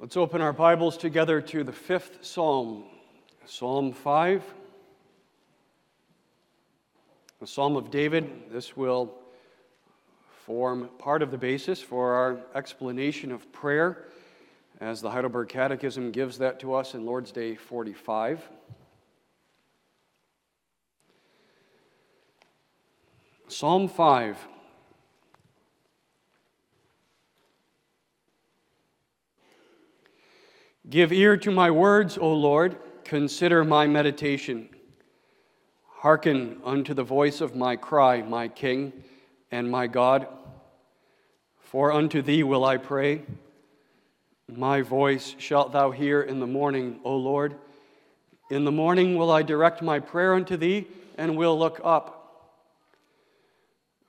Let's open our Bibles together to the fifth Psalm, Psalm 5. A Psalm of David. This will form part of the basis for our explanation of prayer as the Heidelberg Catechism gives that to us in Lord's Day 45. Psalm 5. Give ear to my words, O Lord, consider my meditation. Hearken unto the voice of my cry, my King and my God. For unto thee will I pray. My voice shalt thou hear in the morning, O Lord. In the morning will I direct my prayer unto thee, and will look up.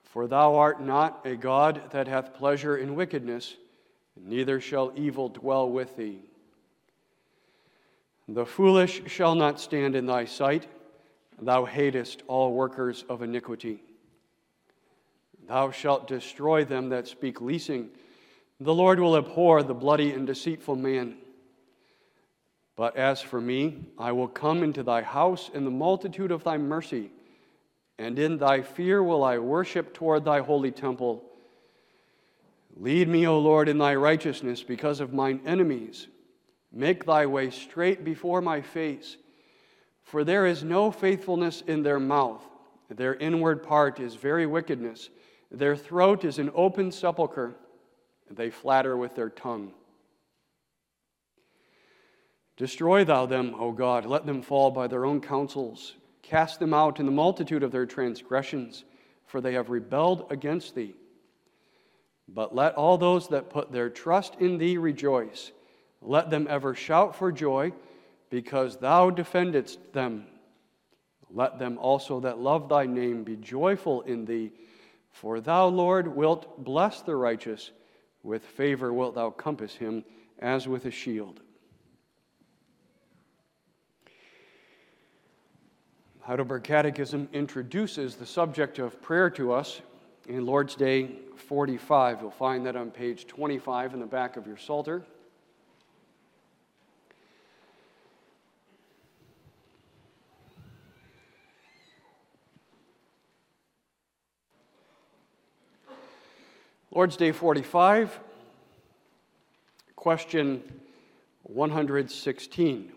For thou art not a God that hath pleasure in wickedness, neither shall evil dwell with thee. The foolish shall not stand in thy sight. Thou hatest all workers of iniquity. Thou shalt destroy them that speak leasing. The Lord will abhor the bloody and deceitful man. But as for me, I will come into thy house in the multitude of thy mercy, and in thy fear will I worship toward thy holy temple. Lead me, O Lord, in thy righteousness because of mine enemies. Make thy way straight before my face. For there is no faithfulness in their mouth. Their inward part is very wickedness. Their throat is an open sepulchre. They flatter with their tongue. Destroy thou them, O God. Let them fall by their own counsels. Cast them out in the multitude of their transgressions, for they have rebelled against thee. But let all those that put their trust in thee rejoice. Let them ever shout for joy, because thou defendest them. Let them also that love thy name be joyful in thee, for thou, Lord, wilt bless the righteous. With favor wilt thou compass him as with a shield. Heidelberg Catechism introduces the subject of prayer to us in Lord's Day 45. You'll find that on page 25 in the back of your Psalter. Lord's Day 45, question 116.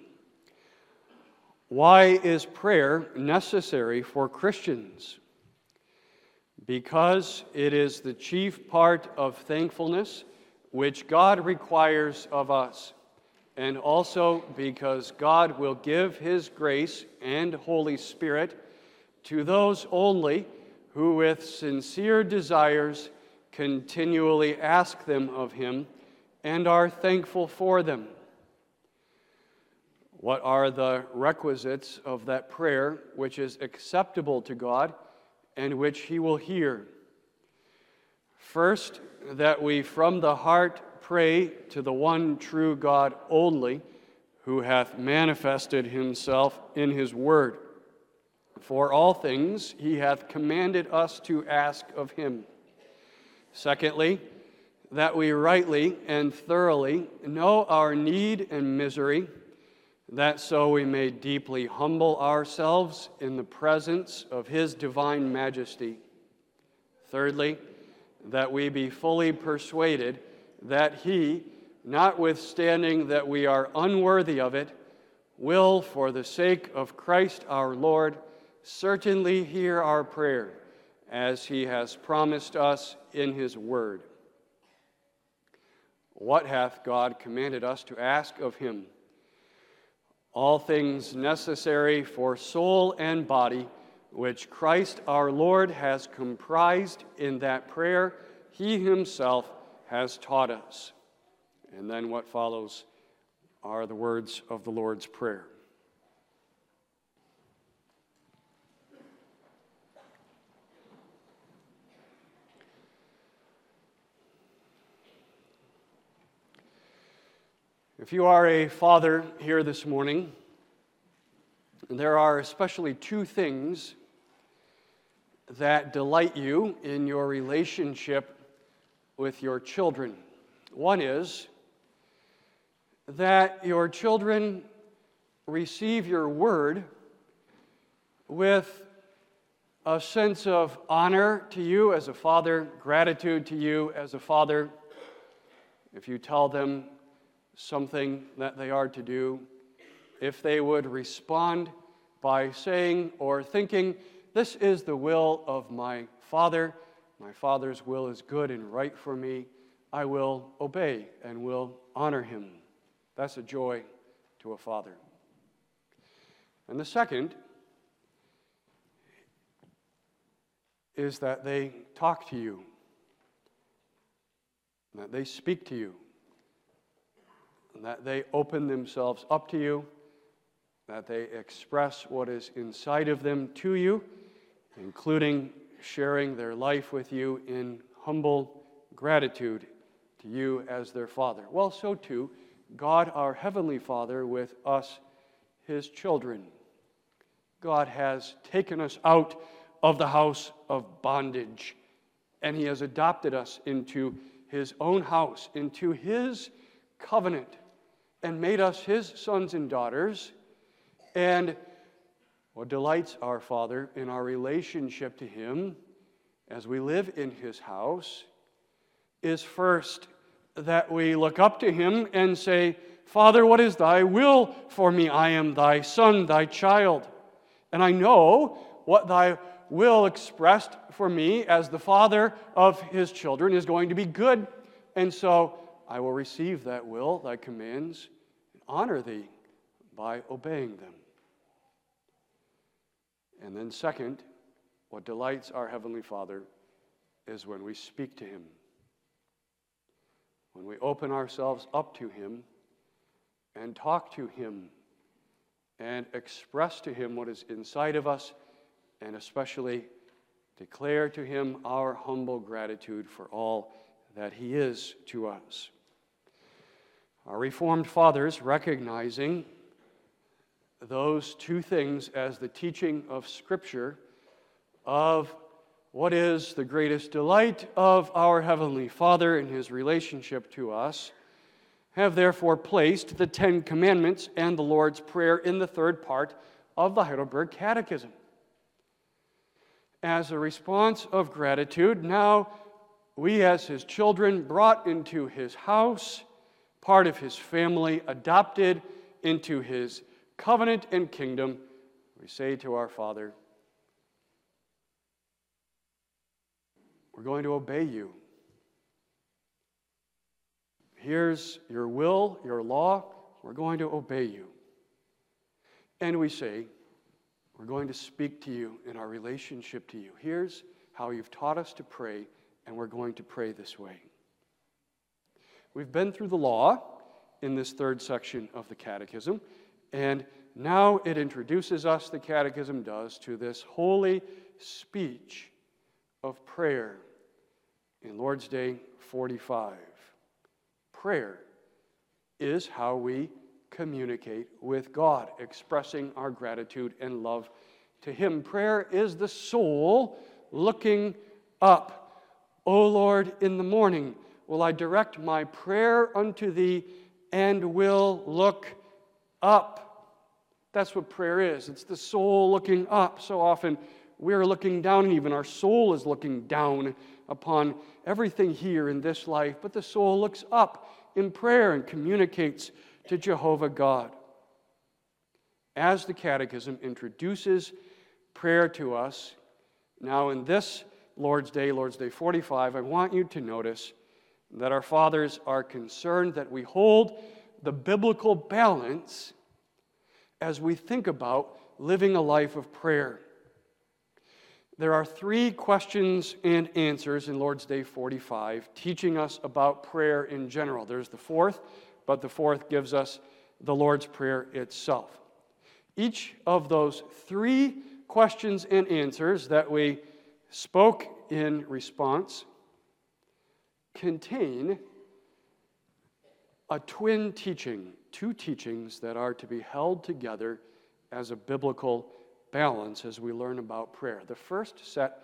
Why is prayer necessary for Christians? Because it is the chief part of thankfulness which God requires of us, and also because God will give His grace and Holy Spirit to those only who, with sincere desires, continually ask them of Him and are thankful for them. What are the requisites of that prayer which is acceptable to God and which He will hear? First, that we from the heart pray to the one true God only, who hath manifested Himself in His Word. For all things He hath commanded us to ask of Him. Secondly, that we rightly and thoroughly know our need and misery, that so we may deeply humble ourselves in the presence of His divine majesty. Thirdly, that we be fully persuaded that He, notwithstanding that we are unworthy of it, will, for the sake of Christ our Lord, certainly hear our prayer as he has promised us in his word. What hath God commanded us to ask of him? All things necessary for soul and body, which Christ our Lord has comprised in that prayer he himself has taught us. And then what follows are the words of the Lord's Prayer. If you are a father here this morning, there are especially two things that delight you in your relationship with your children. One is that your children receive your word with a sense of honor to you as a father, gratitude to you as a father. If you tell them something that they are to do, if they would respond by saying or thinking, This is the will of my Father, my Father's will is good and right for me, I will obey and will honor him. That's a joy to a father. And the second is that they talk to you, that they speak to you, that they open themselves up to you, that they express what is inside of them to you, including sharing their life with you in humble gratitude to you as their Father. Well, so too, God, our Heavenly Father, with us, His children. God has taken us out of the house of bondage, and He has adopted us into His own house, into His covenant, and made us His sons and daughters. And what delights our Father in our relationship to Him as we live in His house is first that we look up to Him and say, Father, what is thy will for me? I am thy son, thy child. And I know what thy will expressed for me as the father of his children is going to be good. And so I will receive that will, thy commands, and honor thee by obeying them. And then, second, what delights our Heavenly Father is when we speak to Him. When we open ourselves up to Him and talk to Him and express to Him what is inside of us, and especially declare to Him our humble gratitude for all that He is to us. Our Reformed fathers, recognizing those two things as the teaching of Scripture, of what is the greatest delight of our Heavenly Father in His relationship to us, have therefore placed the Ten Commandments and the Lord's Prayer in the third part of the Heidelberg Catechism. As a response of gratitude, now we, as His children, brought into His house, part of His family, adopted into His covenant and kingdom, we say to our Father, We're going to obey you. Here's your will, your law. We're going to obey you. And we say, We're going to speak to you in our relationship to you. Here's how you've taught us to pray, and we're going to pray this way. We've been through the law in this third section of the Catechism, and now it introduces us, the Catechism does, to this holy speech of prayer in Lord's Day 45. Prayer is how we communicate with God, expressing our gratitude and love to Him. Prayer is the soul looking up. O Lord, in the morning will I direct my prayer unto Thee and will look up. That's what prayer is. It's the soul looking up. So often we're looking down, and even our soul is looking down upon everything here in this life, but the soul looks up in prayer and communicates to Jehovah God. As the Catechism introduces prayer to us, now in this Lord's Day, Lord's Day 45, I want you to notice that our fathers are concerned that we hold the biblical balance as we think about living a life of prayer. There are three questions and answers in Lord's Day 45 teaching us about prayer in general. There's the fourth, but the fourth gives us the Lord's Prayer itself. Each of those three questions and answers that we spoke in response contain a twin teaching, two teachings that are to be held together as a biblical balance as we learn about prayer. The first set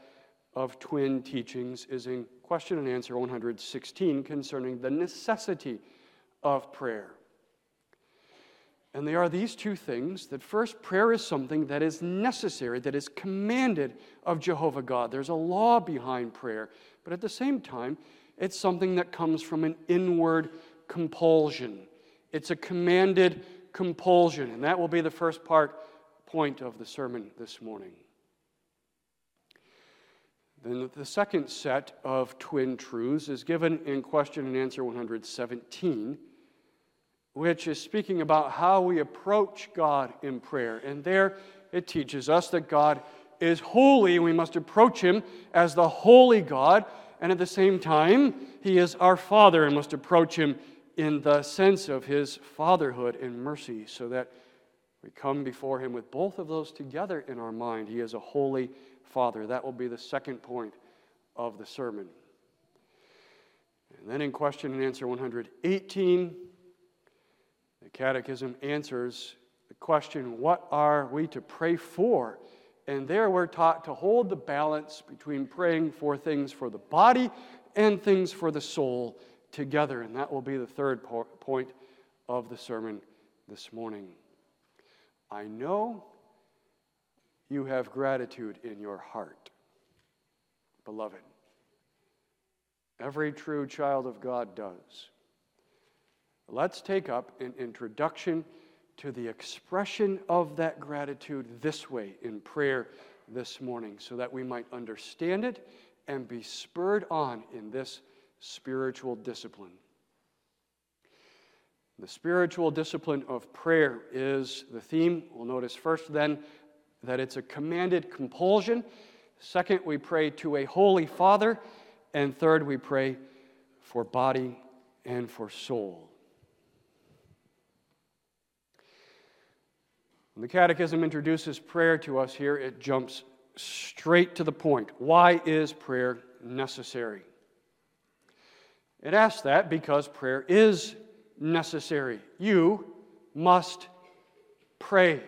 of twin teachings is in question and answer 116 concerning the necessity of prayer. And they are these two things that first, prayer is something that is necessary, that is commanded of Jehovah God. There's a law behind prayer, but at the same time, it's something that comes from an inward compulsion. It's a commanded compulsion, and that will be the first part point of the sermon this morning. Then the second set of twin truths is given in question and answer 117 which is speaking about how we approach God in prayer. And there it teaches us that God is holy, we must approach Him as the holy God. And at the same time, He is our Father, and must approach Him in the sense of His fatherhood and mercy, so that we come before Him with both of those together in our mind. He is a holy Father. That will be the second point of the sermon. And then in question and answer 118, the Catechism answers the question, What are we to pray for? And there we're taught to hold the balance between praying for things for the body and things for the soul together. And that will be the third po- point of the sermon this morning. I know you have gratitude in your heart, beloved. Every true child of God does. Let's take up an introduction to the expression of that gratitude this way in prayer this morning so that we might understand it and be spurred on in this spiritual discipline. The spiritual discipline of prayer is the theme. We'll notice first then that it's a commanded compulsion. Second, we pray to a holy Father. And third, we pray for body and for soul. When the Catechism introduces prayer to us here, it jumps straight to the point. Why is prayer necessary? It asks that because prayer is necessary. You must pray.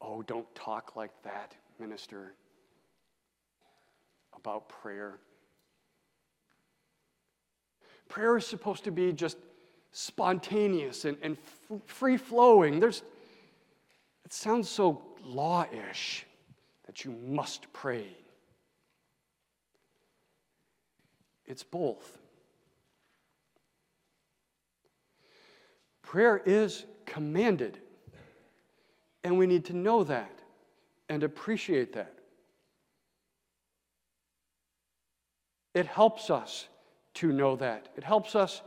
Oh, don't talk like that, minister, about prayer. Prayer is supposed to be just spontaneous and, and free flowing. There's, it sounds so law ish that you must pray. It's both. Prayer is commanded, and we need to know that and appreciate that. It helps us to know that. It helps us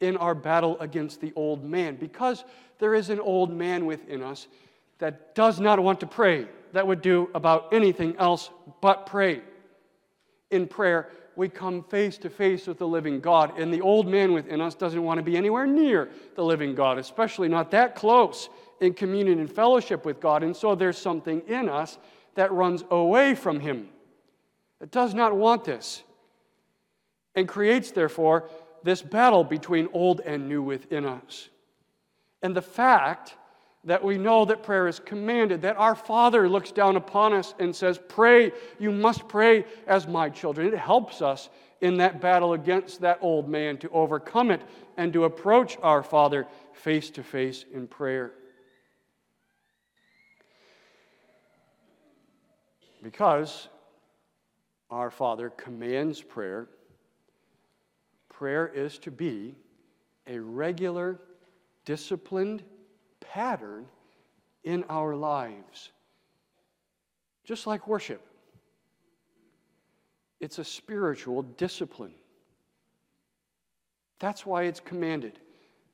in our battle against the old man because there is an old man within us that does not want to pray, that would do about anything else but pray. In prayer, we come face to face with the living God, and the old man within us doesn't want to be anywhere near the living God, especially not that close in communion and fellowship with God. And so there's something in us that runs away from Him, that does not want this and creates, therefore, this battle between old and new within us. And the fact that we know that prayer is commanded, that our Father looks down upon us and says, Pray, you must pray as my children. It helps us in that battle against that old man to overcome it and to approach our Father face to face in prayer. Because our Father commands prayer, prayer is to be a regular, disciplined pattern in our lives. Just like worship, it's a spiritual discipline. That's why it's commanded,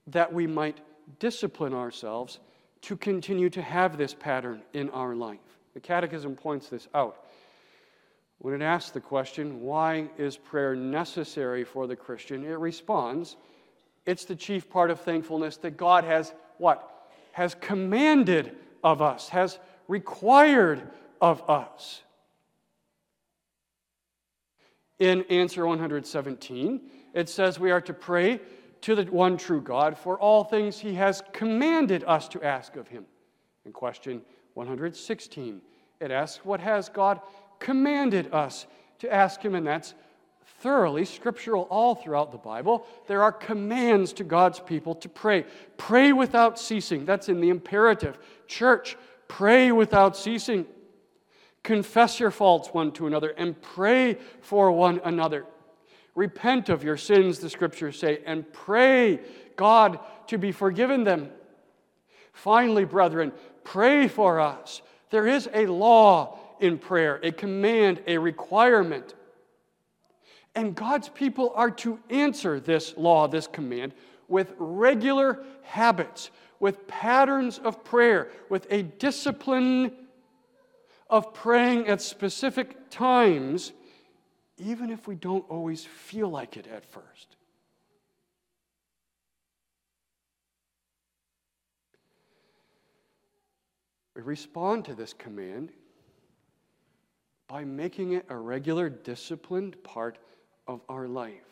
that we might discipline ourselves to continue to have this pattern in our life. The Catechism points this out. When it asks the question, why is prayer necessary for the Christian? It responds, it's the chief part of thankfulness that God has what? Has commanded of us, has required of us. In answer 117, it says we are to pray to the one true God for all things he has commanded us to ask of him. In question 116, it asks, What has God commanded us to ask Him, and that's thoroughly scriptural all throughout the Bible. There are commands to God's people to pray. Pray without ceasing. That's in the imperative. Church, pray without ceasing. Confess your faults one to another and pray for one another. Repent of your sins, the scriptures say, and pray God to be forgiven them. Finally, brethren, pray for us. There is a law in prayer, a command, a requirement. And God's people are to answer this law, this command, with regular habits, with patterns of prayer, with a discipline of praying at specific times, even if we don't always feel like it at first. We respond to this command by making it a regular, disciplined part of our life.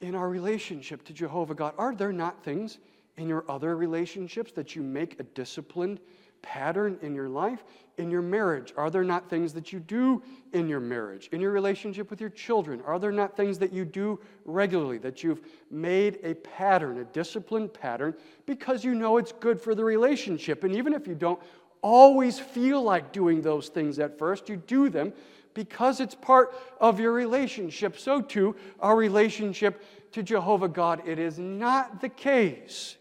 In our relationship to Jehovah God, are there not things in your other relationships that you make a disciplined pattern in your life? In your marriage, are there not things that you do in your marriage? In your relationship with your children, are there not things that you do regularly that you've made a pattern, a disciplined pattern, because you know it's good for the relationship? And even if you don't always feel like doing those things at first, you do them because it's part of your relationship. So, too, our relationship to Jehovah God. It is not the case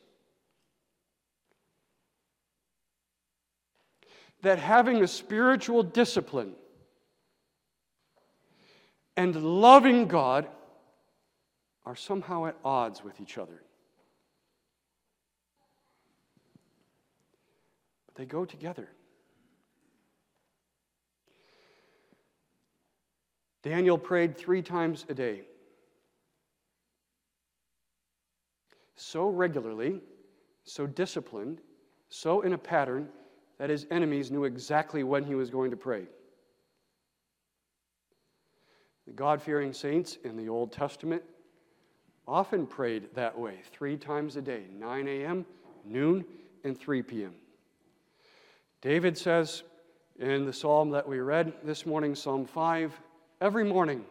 that having a spiritual discipline and loving God are somehow at odds with each other. They go together. Daniel prayed three times a day. So regularly, so disciplined, so in a pattern that his enemies knew exactly when he was going to pray. The God fearing saints in the Old Testament often prayed that way, three times a day 9 a.m., noon, and 3 p.m. David says in the psalm that we read this morning, Psalm 5, every morning.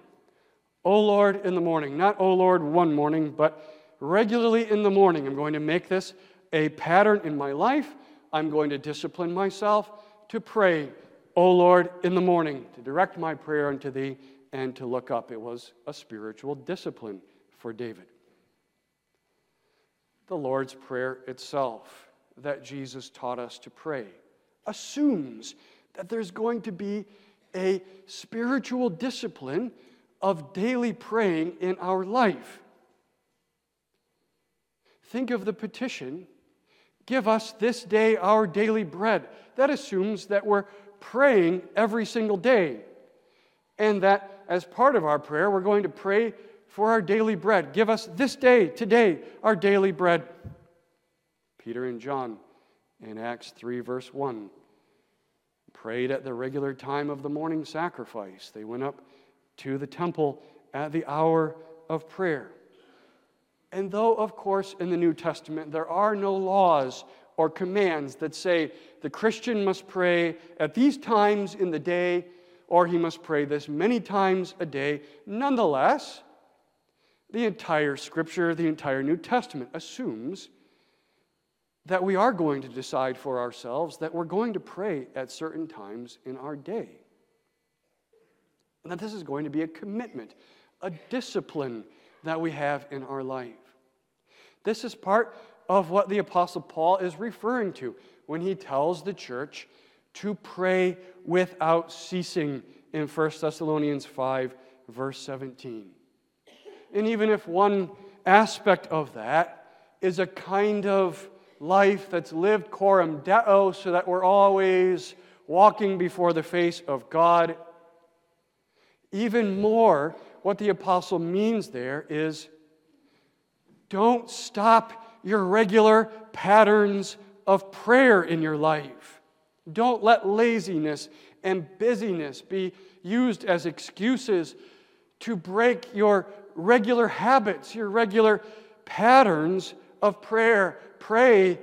O Lord, in the morning. Not, O Lord, one morning, but regularly in the morning. I'm going to make this a pattern in my life. I'm going to discipline myself to pray, O Lord, in the morning, to direct my prayer unto thee and to look up. It was a spiritual discipline for David. The Lord's Prayer itself, that Jesus taught us to pray, assumes that there's going to be a spiritual discipline of daily praying in our life. Think of the petition Give us this day our daily bread. That assumes that we're praying every single day. And that as part of our prayer, we're going to pray for our daily bread. Give us this day, today, our daily bread. Peter and John in Acts 3, verse 1 prayed at the regular time of the morning sacrifice. They went up to the temple at the hour of prayer. And though, of course, in the New Testament there are no laws or commands that say the Christian must pray at these times in the day or he must pray this many times a day, nonetheless, the entire Scripture, the entire New Testament assumes that we are going to decide for ourselves that we're going to pray at certain times in our day. And that this is going to be a commitment, a discipline that we have in our life. This is part of what the Apostle Paul is referring to when he tells the church to pray without ceasing in 1 Thessalonians 5, verse 17. And even if one aspect of that is a kind of life that's lived coram deo, so that we're always walking before the face of God. Even more, what the apostle means there is don't stop your regular patterns of prayer in your life. Don't let laziness and busyness be used as excuses to break your regular habits, your regular patterns of prayer pray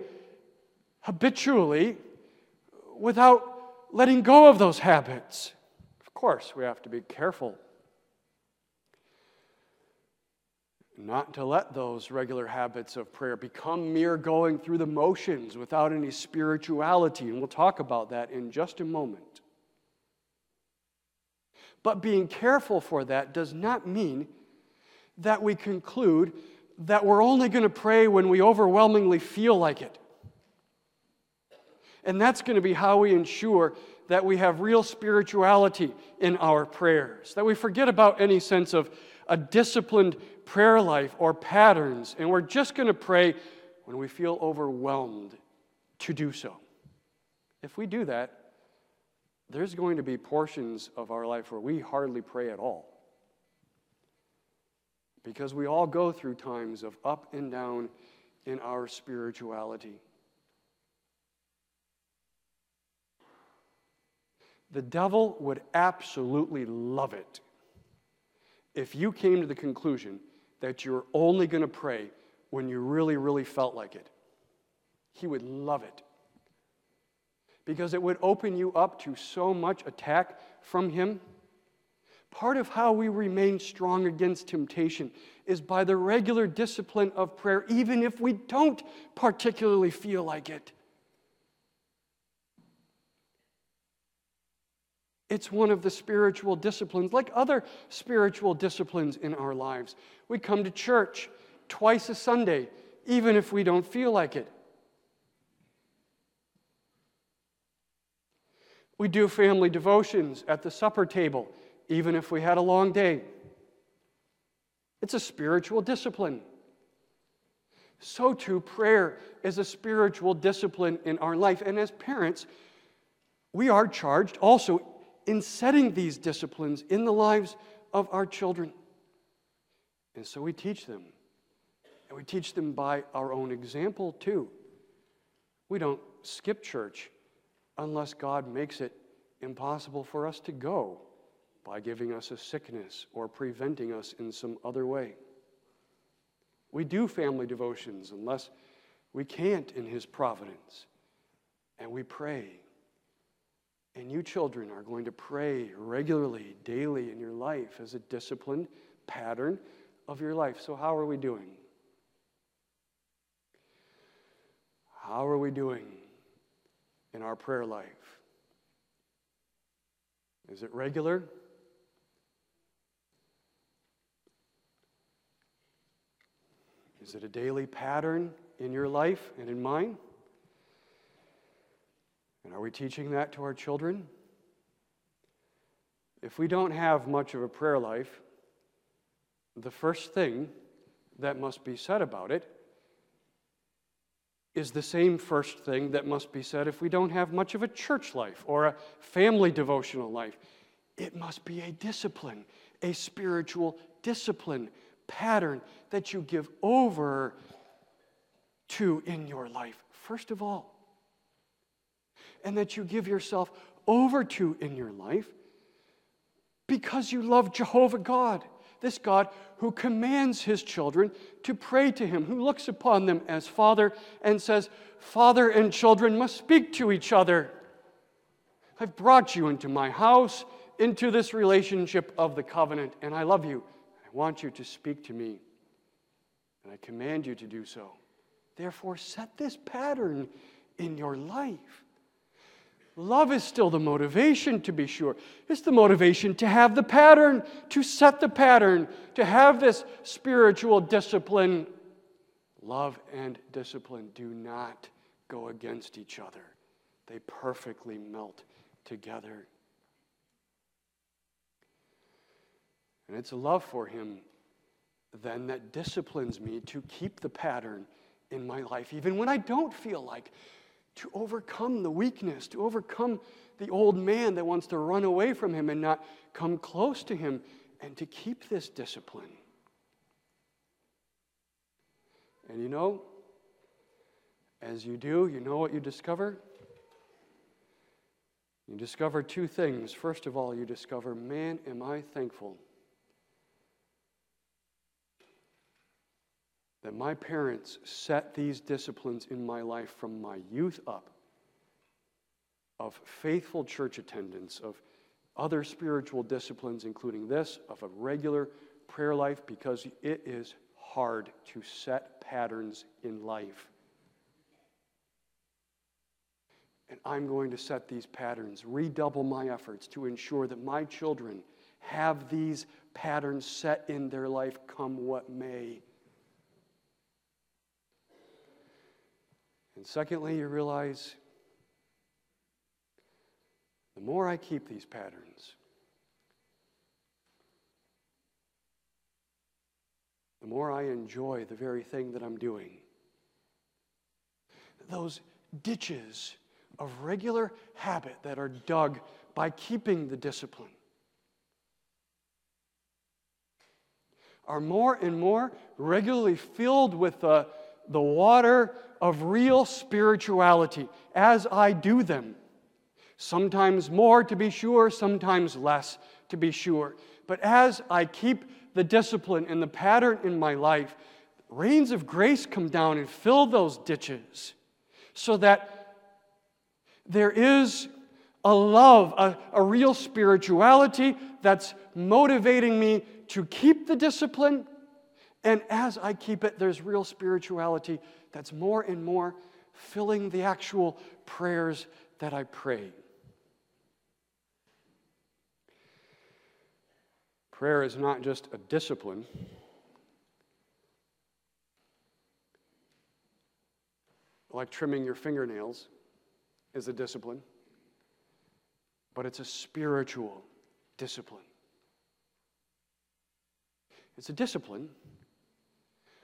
habitually without letting go of those habits. Of course, we have to be careful not to let those regular habits of prayer become mere going through the motions without any spirituality. And we'll talk about that in just a moment. But being careful for that does not mean that we conclude that we're only going to pray when we overwhelmingly feel like it. And that's going to be how we ensure that we have real spirituality in our prayers, that we forget about any sense of a disciplined prayer life or patterns, and we're just going to pray when we feel overwhelmed to do so. If we do that, there's going to be portions of our life where we hardly pray at all. Because we all go through times of up and down in our spirituality. The devil would absolutely love it if you came to the conclusion that you're only going to pray when you really, really felt like it. He would love it. Because it would open you up to so much attack from him. Part of how we remain strong against temptation is by the regular discipline of prayer, even if we don't particularly feel like it. It's one of the spiritual disciplines, like other spiritual disciplines in our lives. We come to church twice a Sunday, even if we don't feel like it. We do family devotions at the supper table, even if we had a long day. It's a spiritual discipline. So, too, prayer is a spiritual discipline in our life. And as parents, we are charged also in setting these disciplines in the lives of our children. And so we teach them. And we teach them by our own example, too. We don't skip church unless God makes it impossible for us to go by giving us a sickness or preventing us in some other way. We do family devotions unless we can't in His providence. And we pray and you children are going to pray regularly, daily in your life as a disciplined pattern of your life. So, how are we doing? How are we doing in our prayer life? Is it regular? Is it a daily pattern in your life and in mine? And are we teaching that to our children? If we don't have much of a prayer life, the first thing that must be said about it is the same first thing that must be said if we don't have much of a church life or a family devotional life. It must be a discipline, a spiritual discipline pattern that you give over to in your life, first of all and that you give yourself over to in your life because you love Jehovah God, this God who commands his children to pray to him, who looks upon them as Father and says, Father and children must speak to each other. I've brought you into my house, into this relationship of the covenant, and I love you. I want you to speak to me, and I command you to do so. Therefore, set this pattern in your life. Love is still the motivation, to be sure. It's the motivation to have the pattern, to set the pattern, to have this spiritual discipline. Love and discipline do not go against each other, they perfectly melt together. And it's love for Him then that disciplines me to keep the pattern in my life, even when I don't feel like to overcome the weakness, to overcome the old man that wants to run away from him and not come close to him, and to keep this discipline. And you know, as you do, you know what you discover? You discover two things. First of all, you discover, man, am I thankful that my parents set these disciplines in my life from my youth up of faithful church attendance, of other spiritual disciplines, including this, of a regular prayer life, because it is hard to set patterns in life. And I'm going to set these patterns, redouble my efforts to ensure that my children have these patterns set in their life, come what may. And secondly, you realize the more I keep these patterns, the more I enjoy the very thing that I'm doing. Those ditches of regular habit that are dug by keeping the discipline are more and more regularly filled with the, the water of real spirituality as I do them. Sometimes more, to be sure, sometimes less, to be sure. But as I keep the discipline and the pattern in my life, rains of grace come down and fill those ditches so that there is a love, a, a real spirituality that's motivating me to keep the discipline. And as I keep it, there's real spirituality that's more and more filling the actual prayers that I pray. Prayer is not just a discipline. Like trimming your fingernails is a discipline, but it's a spiritual discipline. It's a discipline,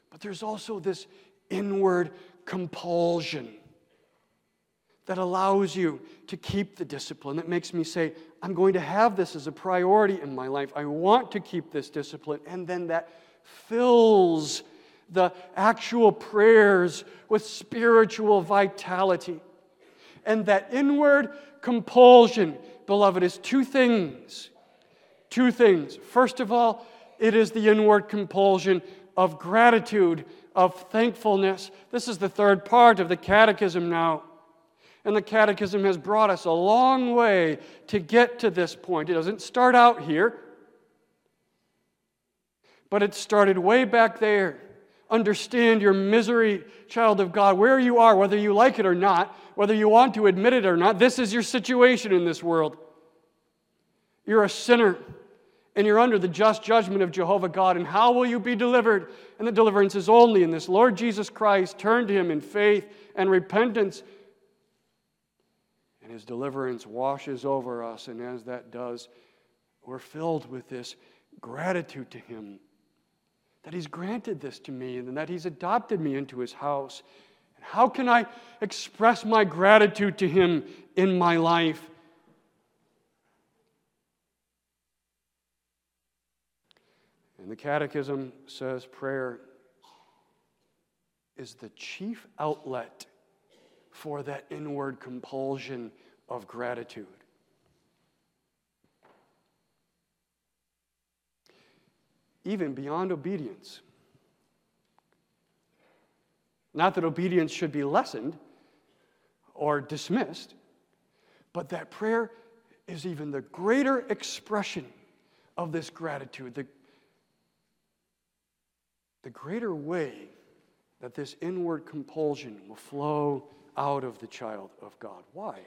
but there's also this inward compulsion that allows you to keep the discipline, that makes me say, I'm going to have this as a priority in my life. I want to keep this discipline. And then that fills the actual prayers with spiritual vitality. And that inward compulsion, beloved, is two things. Two things. First of all, it is the inward compulsion of gratitude, of thankfulness. This is the third part of the catechism now. And the Catechism has brought us a long way to get to this point. It doesn't start out here, but it started way back there. Understand your misery, child of God, where you are, whether you like it or not, whether you want to admit it or not. This is your situation in this world. You're a sinner and you're under the just judgment of Jehovah God. And how will you be delivered? And the deliverance is only in this Lord Jesus Christ. Turn to Him in faith and repentance and his deliverance washes over us. And as that does, we're filled with this gratitude to him that he's granted this to me and that he's adopted me into his house. And how can I express my gratitude to him in my life? And the Catechism says prayer is the chief outlet for that inward compulsion of gratitude. Even beyond obedience. Not that obedience should be lessened or dismissed, but that prayer is even the greater expression of this gratitude, the, the greater way that this inward compulsion will flow out of the child of God. Why?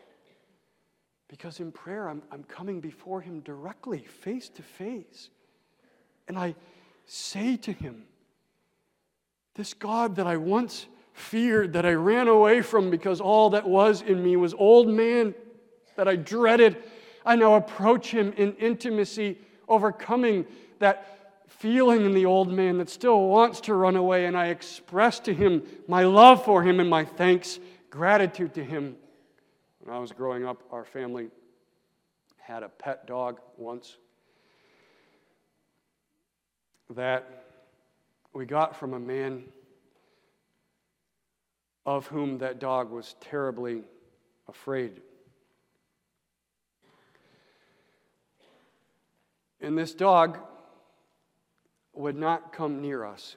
Because in prayer, I'm, I'm coming before Him directly, face to face. And I say to Him, This God that I once feared, that I ran away from because all that was in me was old man that I dreaded, I now approach Him in intimacy, overcoming that feeling in the old man that still wants to run away, and I express to Him my love for Him and my thanks gratitude to him. When I was growing up, our family had a pet dog once that we got from a man of whom that dog was terribly afraid. And this dog would not come near us.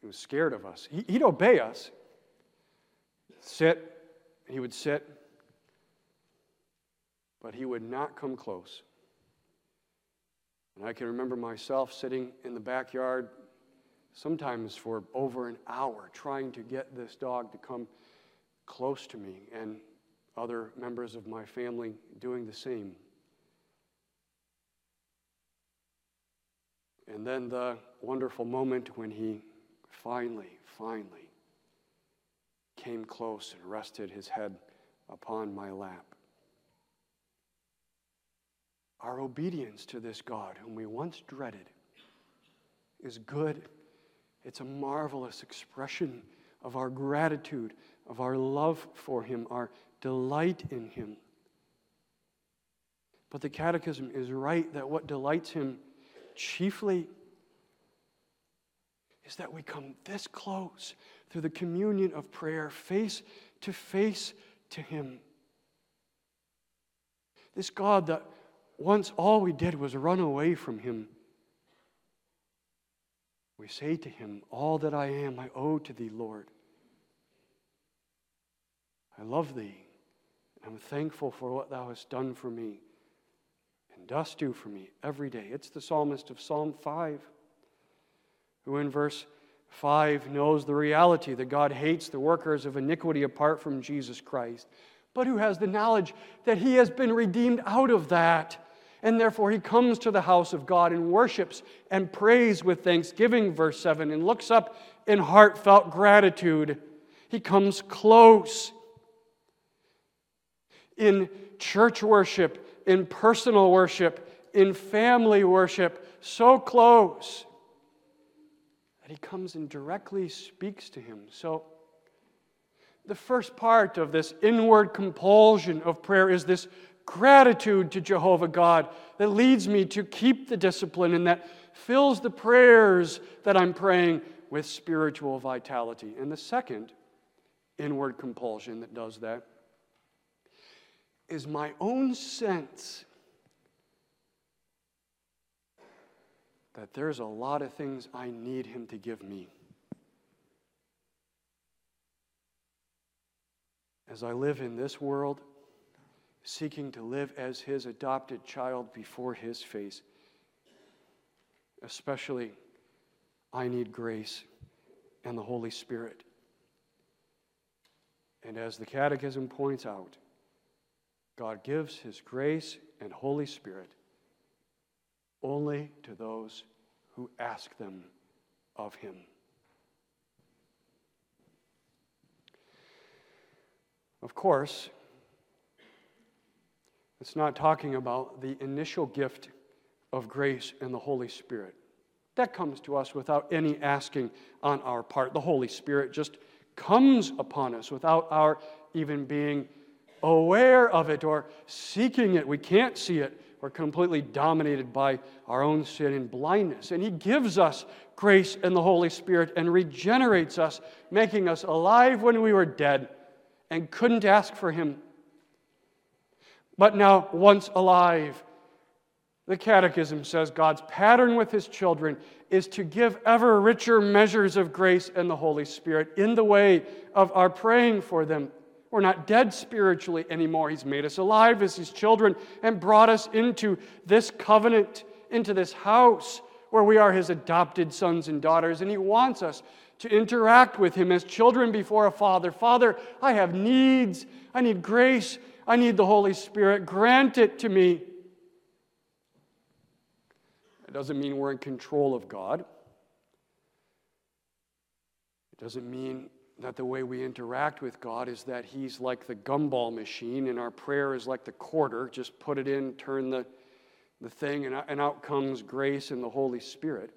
He was scared of us. He'd obey us, Sit. He would sit, but he would not come close. And I can remember myself sitting in the backyard sometimes for over an hour, trying to get this dog to come close to me, and other members of my family doing the same. And then the wonderful moment when he finally, finally came close and rested his head upon my lap. Our obedience to this God, whom we once dreaded, is good. It's a marvelous expression of our gratitude, of our love for Him, our delight in Him. But the Catechism is right that what delights Him chiefly is that we come this close through the communion of prayer, face to face to Him. This God that once all we did was run away from Him. We say to Him, All that I am, I owe to Thee, Lord. I love Thee. I'm thankful for what Thou hast done for me and dost do for me every day. It's the psalmist of Psalm 5 who, in verse 5, knows the reality that God hates the workers of iniquity apart from Jesus Christ, but who has the knowledge that He has been redeemed out of that and therefore he comes to the house of God and worships and prays with thanksgiving, verse 7, and looks up in heartfelt gratitude. He comes close in church worship, in personal worship, in family worship, so close that he comes and directly speaks to him. So, the first part of this inward compulsion of prayer is this gratitude to Jehovah God that leads me to keep the discipline and that fills the prayers that I'm praying with spiritual vitality. And the second inward compulsion that does that is my own sense that there's a lot of things I need Him to give me. As I live in this world, seeking to live as his adopted child before his face. Especially, I need grace and the Holy Spirit. And as the Catechism points out, God gives his grace and Holy Spirit only to those who ask them of him. Of course, it's not talking about the initial gift of grace and the Holy Spirit. That comes to us without any asking on our part. The Holy Spirit just comes upon us without our even being aware of it or seeking it. We can't see it. We're completely dominated by our own sin and blindness. And He gives us grace and the Holy Spirit and regenerates us, making us alive when we were dead and couldn't ask for Him but now once alive. The Catechism says God's pattern with His children is to give ever richer measures of grace and the Holy Spirit in the way of our praying for them. We're not dead spiritually anymore. He's made us alive as His children and brought us into this covenant, into this house where we are His adopted sons and daughters. And He wants us to interact with Him as children before a Father. Father, I have needs. I need grace. I need the Holy Spirit. Grant it to me. It doesn't mean we're in control of God. It doesn't mean that the way we interact with God is that He's like the gumball machine and our prayer is like the quarter. Just put it in, turn the, the thing, and, and out comes grace and the Holy Spirit.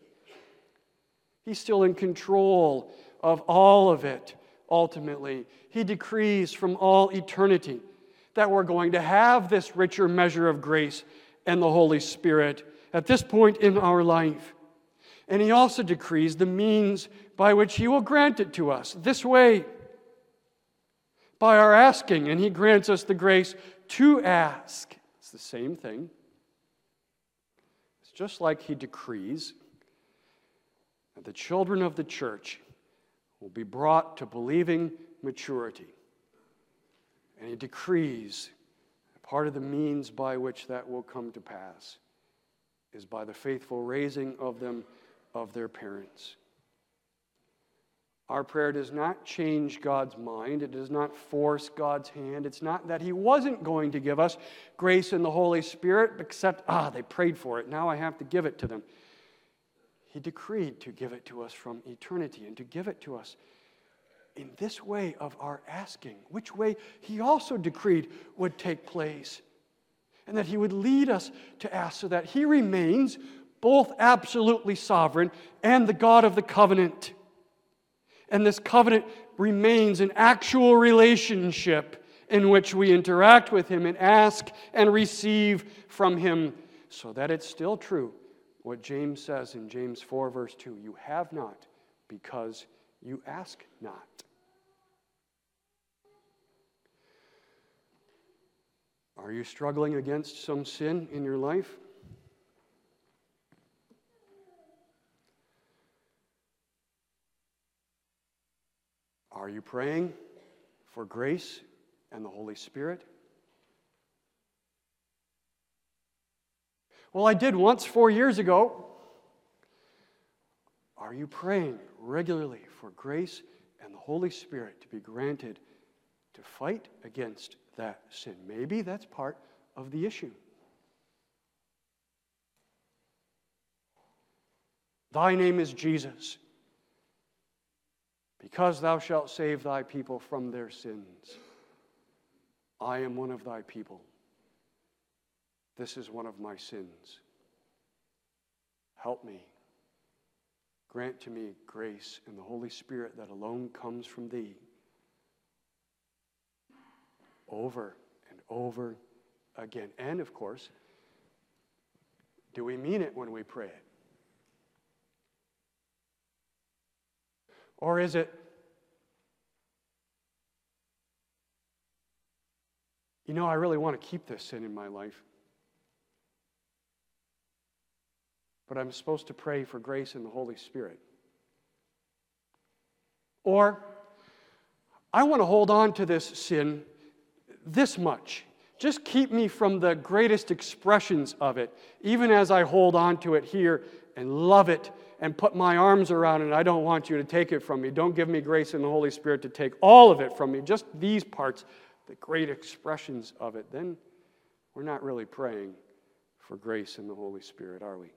He's still in control of all of it, ultimately. He decrees from all eternity that we're going to have this richer measure of grace and the Holy Spirit at this point in our life. And He also decrees the means by which He will grant it to us this way by our asking, and He grants us the grace to ask. It's the same thing. It's just like He decrees that the children of the church will be brought to believing maturity. And he decrees part of the means by which that will come to pass is by the faithful raising of them of their parents. Our prayer does not change God's mind. It does not force God's hand. It's not that He wasn't going to give us grace in the Holy Spirit, except, ah, they prayed for it. Now I have to give it to them. He decreed to give it to us from eternity and to give it to us in this way of our asking, which way He also decreed would take place. And that He would lead us to ask so that He remains both absolutely sovereign and the God of the covenant. And this covenant remains an actual relationship in which we interact with Him and ask and receive from Him, so that it's still true what James says in James 4, verse 2 You have not because you ask not. Are you struggling against some sin in your life? Are you praying for grace and the Holy Spirit? Well, I did once four years ago. Are you praying regularly for grace and the Holy Spirit to be granted to fight against that sin? Maybe that's part of the issue. Thy name is Jesus because thou shalt save thy people from their sins. I am one of thy people. This is one of my sins. Help me. Grant to me grace and the Holy Spirit that alone comes from thee. Over and over again. And of course, do we mean it when we pray it? Or is it, you know, I really want to keep this sin in my life, but I'm supposed to pray for grace in the Holy Spirit? Or, I want to hold on to this sin this much. Just keep me from the greatest expressions of it, even as I hold on to it here and love it and put my arms around it. I don't want you to take it from me. Don't give me grace in the Holy Spirit to take all of it from me, just these parts, the great expressions of it. Then we're not really praying for grace in the Holy Spirit, are we?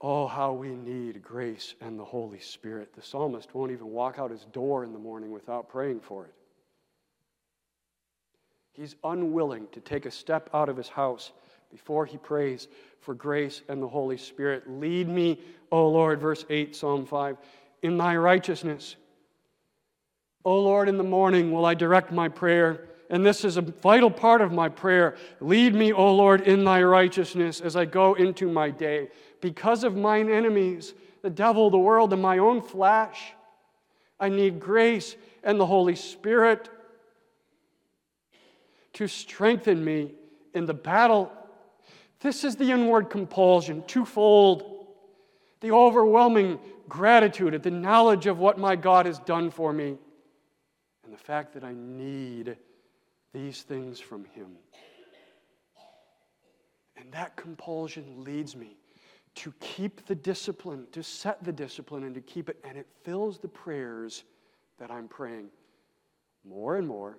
Oh, how we need grace and the Holy Spirit. The psalmist won't even walk out his door in the morning without praying for it. He's unwilling to take a step out of his house before he prays for grace and the Holy Spirit. Lead me, O Lord, verse 8, Psalm 5, in thy righteousness. O Lord, in the morning will I direct my prayer, and this is a vital part of my prayer. Lead me, O Lord, in thy righteousness as I go into my day. Because of mine enemies, the devil, the world, and my own flesh, I need grace and the Holy Spirit to strengthen me in the battle this is the inward compulsion, twofold the overwhelming gratitude at the knowledge of what my God has done for me, and the fact that I need these things from Him. And that compulsion leads me to keep the discipline, to set the discipline, and to keep it, and it fills the prayers that I'm praying more and more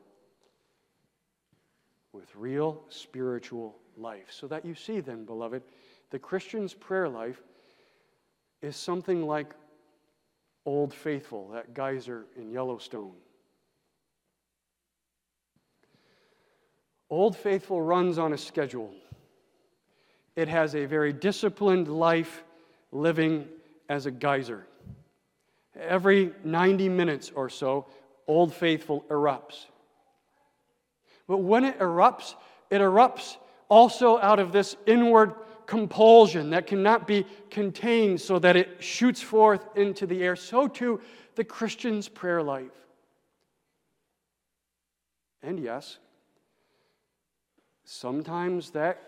with real spiritual life. So that you see, then, beloved, the Christian's prayer life is something like Old Faithful, that geyser in Yellowstone. Old Faithful runs on a schedule. It has a very disciplined life living as a geyser. Every 90 minutes or so, Old Faithful erupts. But when it erupts, it erupts also out of this inward compulsion that cannot be contained so that it shoots forth into the air. So too the Christian's prayer life. And yes, sometimes that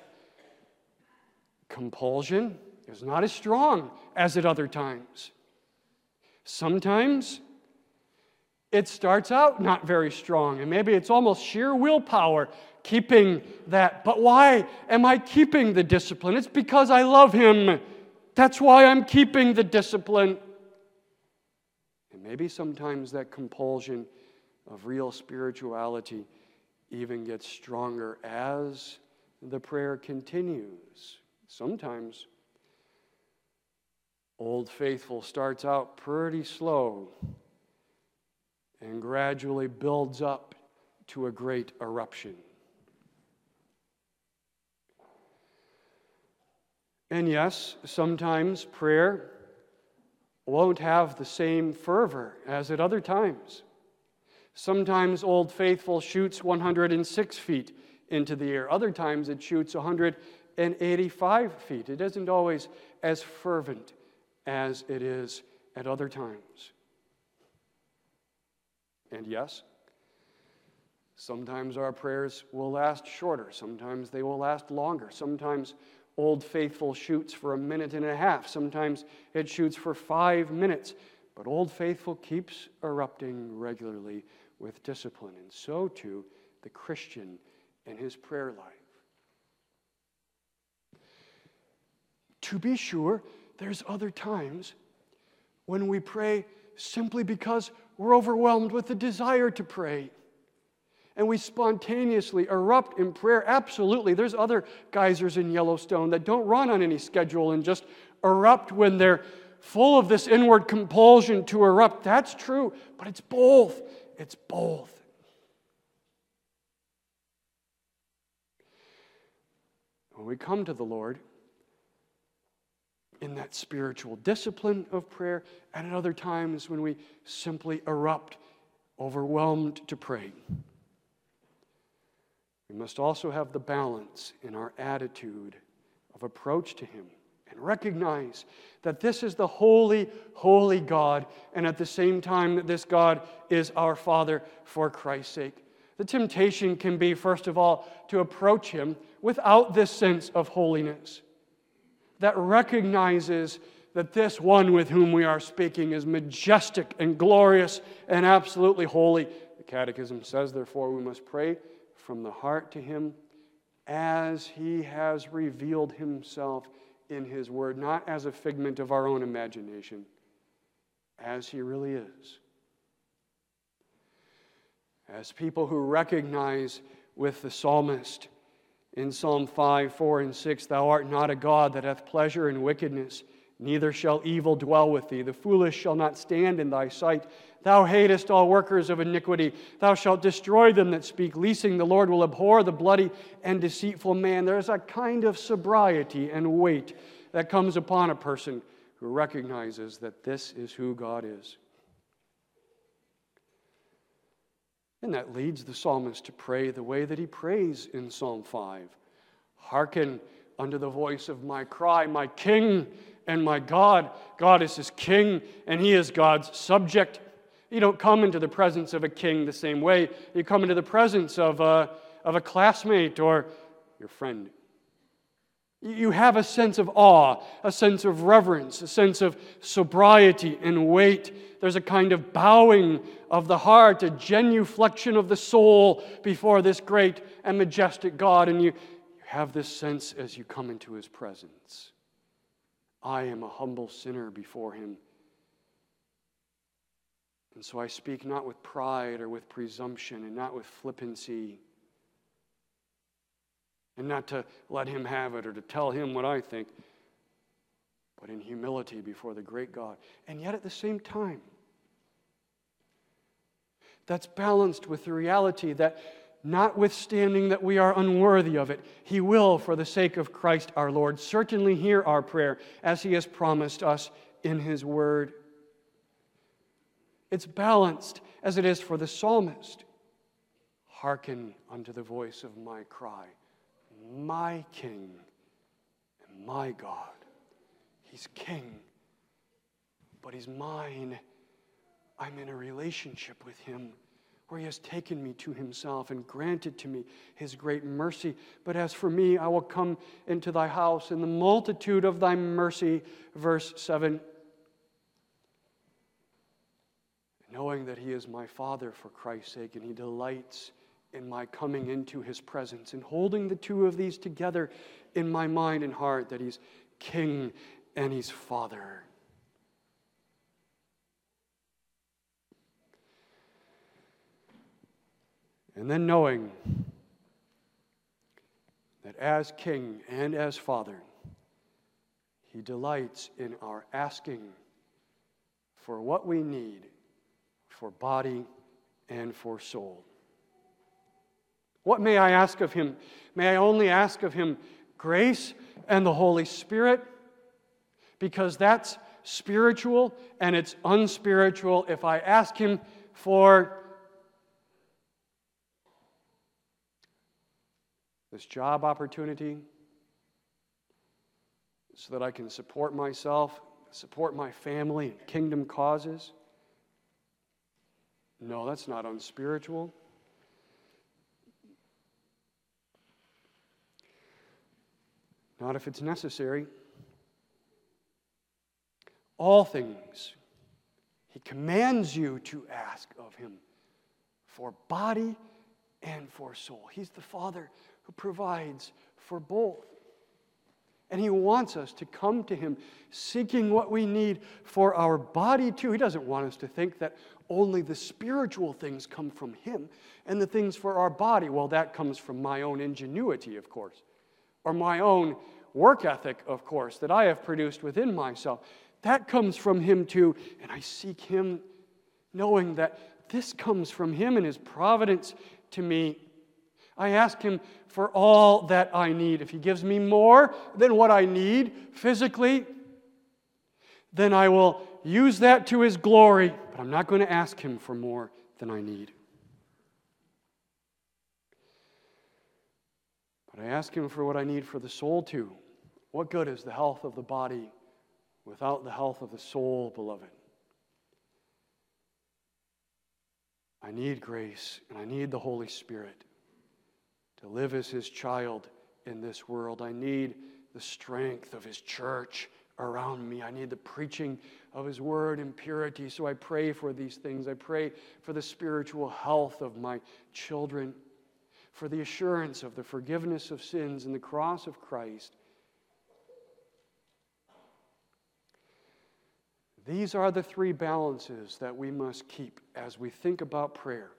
compulsion is not as strong as at other times. Sometimes it starts out not very strong, and maybe it's almost sheer willpower keeping that. But why am I keeping the discipline? It's because I love Him. That's why I'm keeping the discipline. And maybe sometimes that compulsion of real spirituality even gets stronger as the prayer continues. Sometimes Old Faithful starts out pretty slow and gradually builds up to a great eruption. And yes, sometimes prayer won't have the same fervor as at other times. Sometimes Old Faithful shoots 106 feet into the air, other times it shoots 185 feet. It isn't always as fervent as it is at other times. And yes, sometimes our prayers will last shorter, sometimes they will last longer, sometimes Old Faithful shoots for a minute and a half. Sometimes it shoots for five minutes. But Old Faithful keeps erupting regularly with discipline. And so too the Christian in his prayer life. To be sure, there's other times when we pray simply because we're overwhelmed with the desire to pray and we spontaneously erupt in prayer. Absolutely. There's other geysers in Yellowstone that don't run on any schedule and just erupt when they're full of this inward compulsion to erupt. That's true, but it's both. It's both. When we come to the Lord in that spiritual discipline of prayer, and at other times when we simply erupt, overwhelmed to pray. Must also have the balance in our attitude of approach to Him and recognize that this is the holy, holy God, and at the same time that this God is our Father for Christ's sake. The temptation can be, first of all, to approach Him without this sense of holiness that recognizes that this one with whom we are speaking is majestic and glorious and absolutely holy. The Catechism says, therefore, we must pray from the heart to Him as He has revealed Himself in His Word, not as a figment of our own imagination, as He really is. As people who recognize with the psalmist in Psalm 5, 4, and 6, Thou art not a God that hath pleasure in wickedness, neither shall evil dwell with thee. The foolish shall not stand in thy sight. Thou hatest all workers of iniquity. Thou shalt destroy them that speak leasing. The Lord will abhor the bloody and deceitful man. There's a kind of sobriety and weight that comes upon a person who recognizes that this is who God is. And that leads the psalmist to pray the way that he prays in Psalm 5. Hearken unto the voice of my cry, my King and my God. God is his King, and he is God's subject. You don't come into the presence of a king the same way. You come into the presence of a, of a classmate or your friend. You have a sense of awe, a sense of reverence, a sense of sobriety and weight. There's a kind of bowing of the heart, a genuflection of the soul before this great and majestic God. And you, you have this sense as you come into his presence. I am a humble sinner before him. And so I speak not with pride or with presumption and not with flippancy. And not to let him have it or to tell him what I think, but in humility before the great God. And yet at the same time, that's balanced with the reality that notwithstanding that we are unworthy of it, He will, for the sake of Christ our Lord, certainly hear our prayer as He has promised us in His Word. It's balanced as it is for the psalmist. Hearken unto the voice of my cry, my King and my God. He's King, but He's mine. I'm in a relationship with Him where He has taken me to Himself and granted to me His great mercy. But as for me, I will come into Thy house in the multitude of Thy mercy. Verse 7 knowing that He is my Father for Christ's sake, and He delights in my coming into His presence, and holding the two of these together in my mind and heart that He's King and He's Father. And then knowing that as King and as Father, He delights in our asking for what we need for body and for soul. What may I ask of Him? May I only ask of Him grace and the Holy Spirit? Because that's spiritual and it's unspiritual if I ask Him for this job opportunity so that I can support myself, support my family, and kingdom causes. No, that's not unspiritual. Not if it's necessary. All things, He commands you to ask of Him for body and for soul. He's the Father who provides for both. And He wants us to come to Him seeking what we need for our body, too. He doesn't want us to think that only the spiritual things come from Him and the things for our body, well, that comes from my own ingenuity, of course, or my own work ethic, of course, that I have produced within myself. That comes from Him, too. And I seek Him knowing that this comes from Him and His providence to me I ask Him for all that I need. If He gives me more than what I need physically, then I will use that to His glory, I'm not going to ask Him for more than I need. But I ask Him for what I need for the soul too. What good is the health of the body without the health of the soul, beloved? I need grace and I need the Holy Spirit to live as his child in this world. I need the strength of his church around me. I need the preaching of his word and purity. So I pray for these things. I pray for the spiritual health of my children, for the assurance of the forgiveness of sins and the cross of Christ. These are the three balances that we must keep as we think about prayer.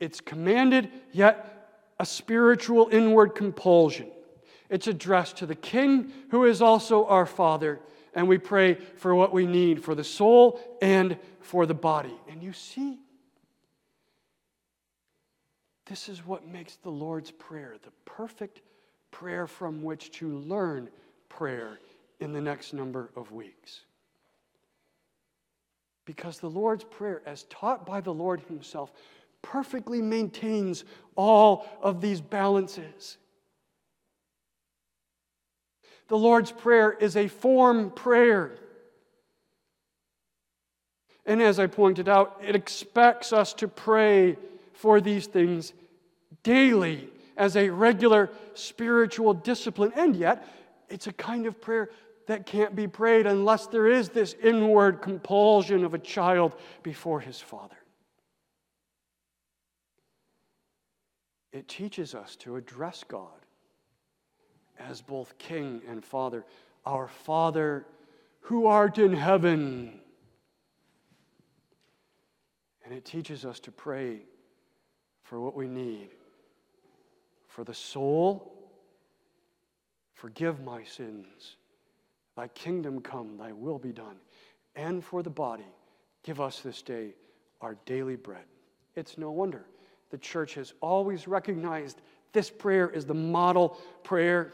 It's commanded, yet a spiritual inward compulsion. It's addressed to the King, who is also our Father, and we pray for what we need for the soul and for the body. And you see, this is what makes the Lord's Prayer the perfect prayer from which to learn prayer in the next number of weeks. Because the Lord's Prayer, as taught by the Lord Himself, perfectly maintains all of these balances. The Lord's Prayer is a form prayer. And as I pointed out, it expects us to pray for these things daily as a regular spiritual discipline. And yet, it's a kind of prayer that can't be prayed unless there is this inward compulsion of a child before his father. it teaches us to address God as both King and Father. Our Father who art in heaven. And it teaches us to pray for what we need. For the soul, forgive my sins. Thy kingdom come, thy will be done. And for the body, give us this day our daily bread. It's no wonder the church has always recognized this prayer is the model prayer.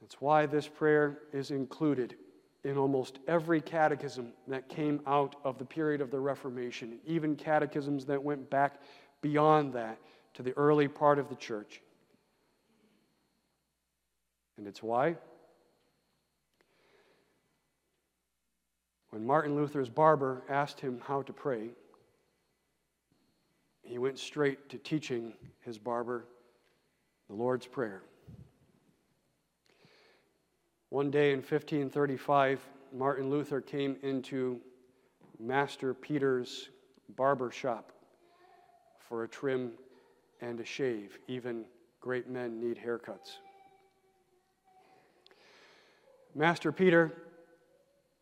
That's why this prayer is included in almost every catechism that came out of the period of the Reformation, even catechisms that went back beyond that to the early part of the church. And it's why When Martin Luther's barber asked him how to pray, he went straight to teaching his barber the Lord's Prayer. One day in 1535, Martin Luther came into Master Peter's barber shop for a trim and a shave. Even great men need haircuts. Master Peter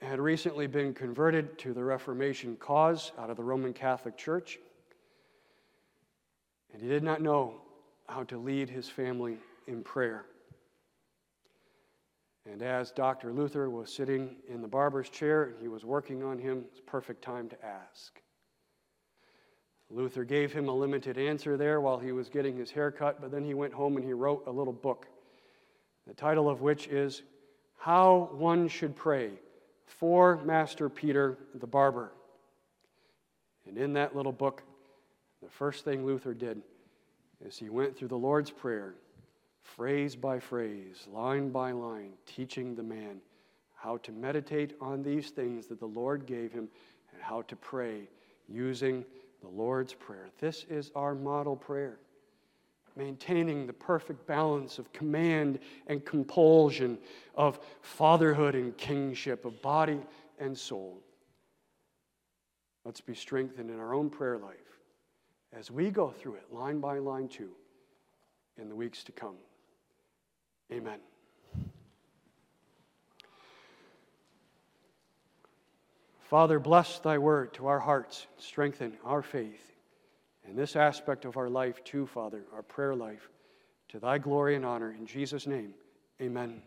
had recently been converted to the Reformation cause out of the Roman Catholic Church, and he did not know how to lead his family in prayer. And as Dr. Luther was sitting in the barber's chair and he was working on him, it's perfect time to ask. Luther gave him a limited answer there while he was getting his hair cut, but then he went home and he wrote a little book, the title of which is How One Should Pray for Master Peter the Barber. And in that little book, the first thing Luther did is he went through the Lord's Prayer, phrase by phrase, line by line, teaching the man how to meditate on these things that the Lord gave him and how to pray using the Lord's Prayer. This is our model prayer, maintaining the perfect balance of command and compulsion, of fatherhood and kingship, of body and soul. Let's be strengthened in our own prayer life as we go through it line by line too in the weeks to come. Amen. Father, bless thy word to our hearts, strengthen our faith in this aspect of our life too, Father, our prayer life, to thy glory and honor. In Jesus' name, amen.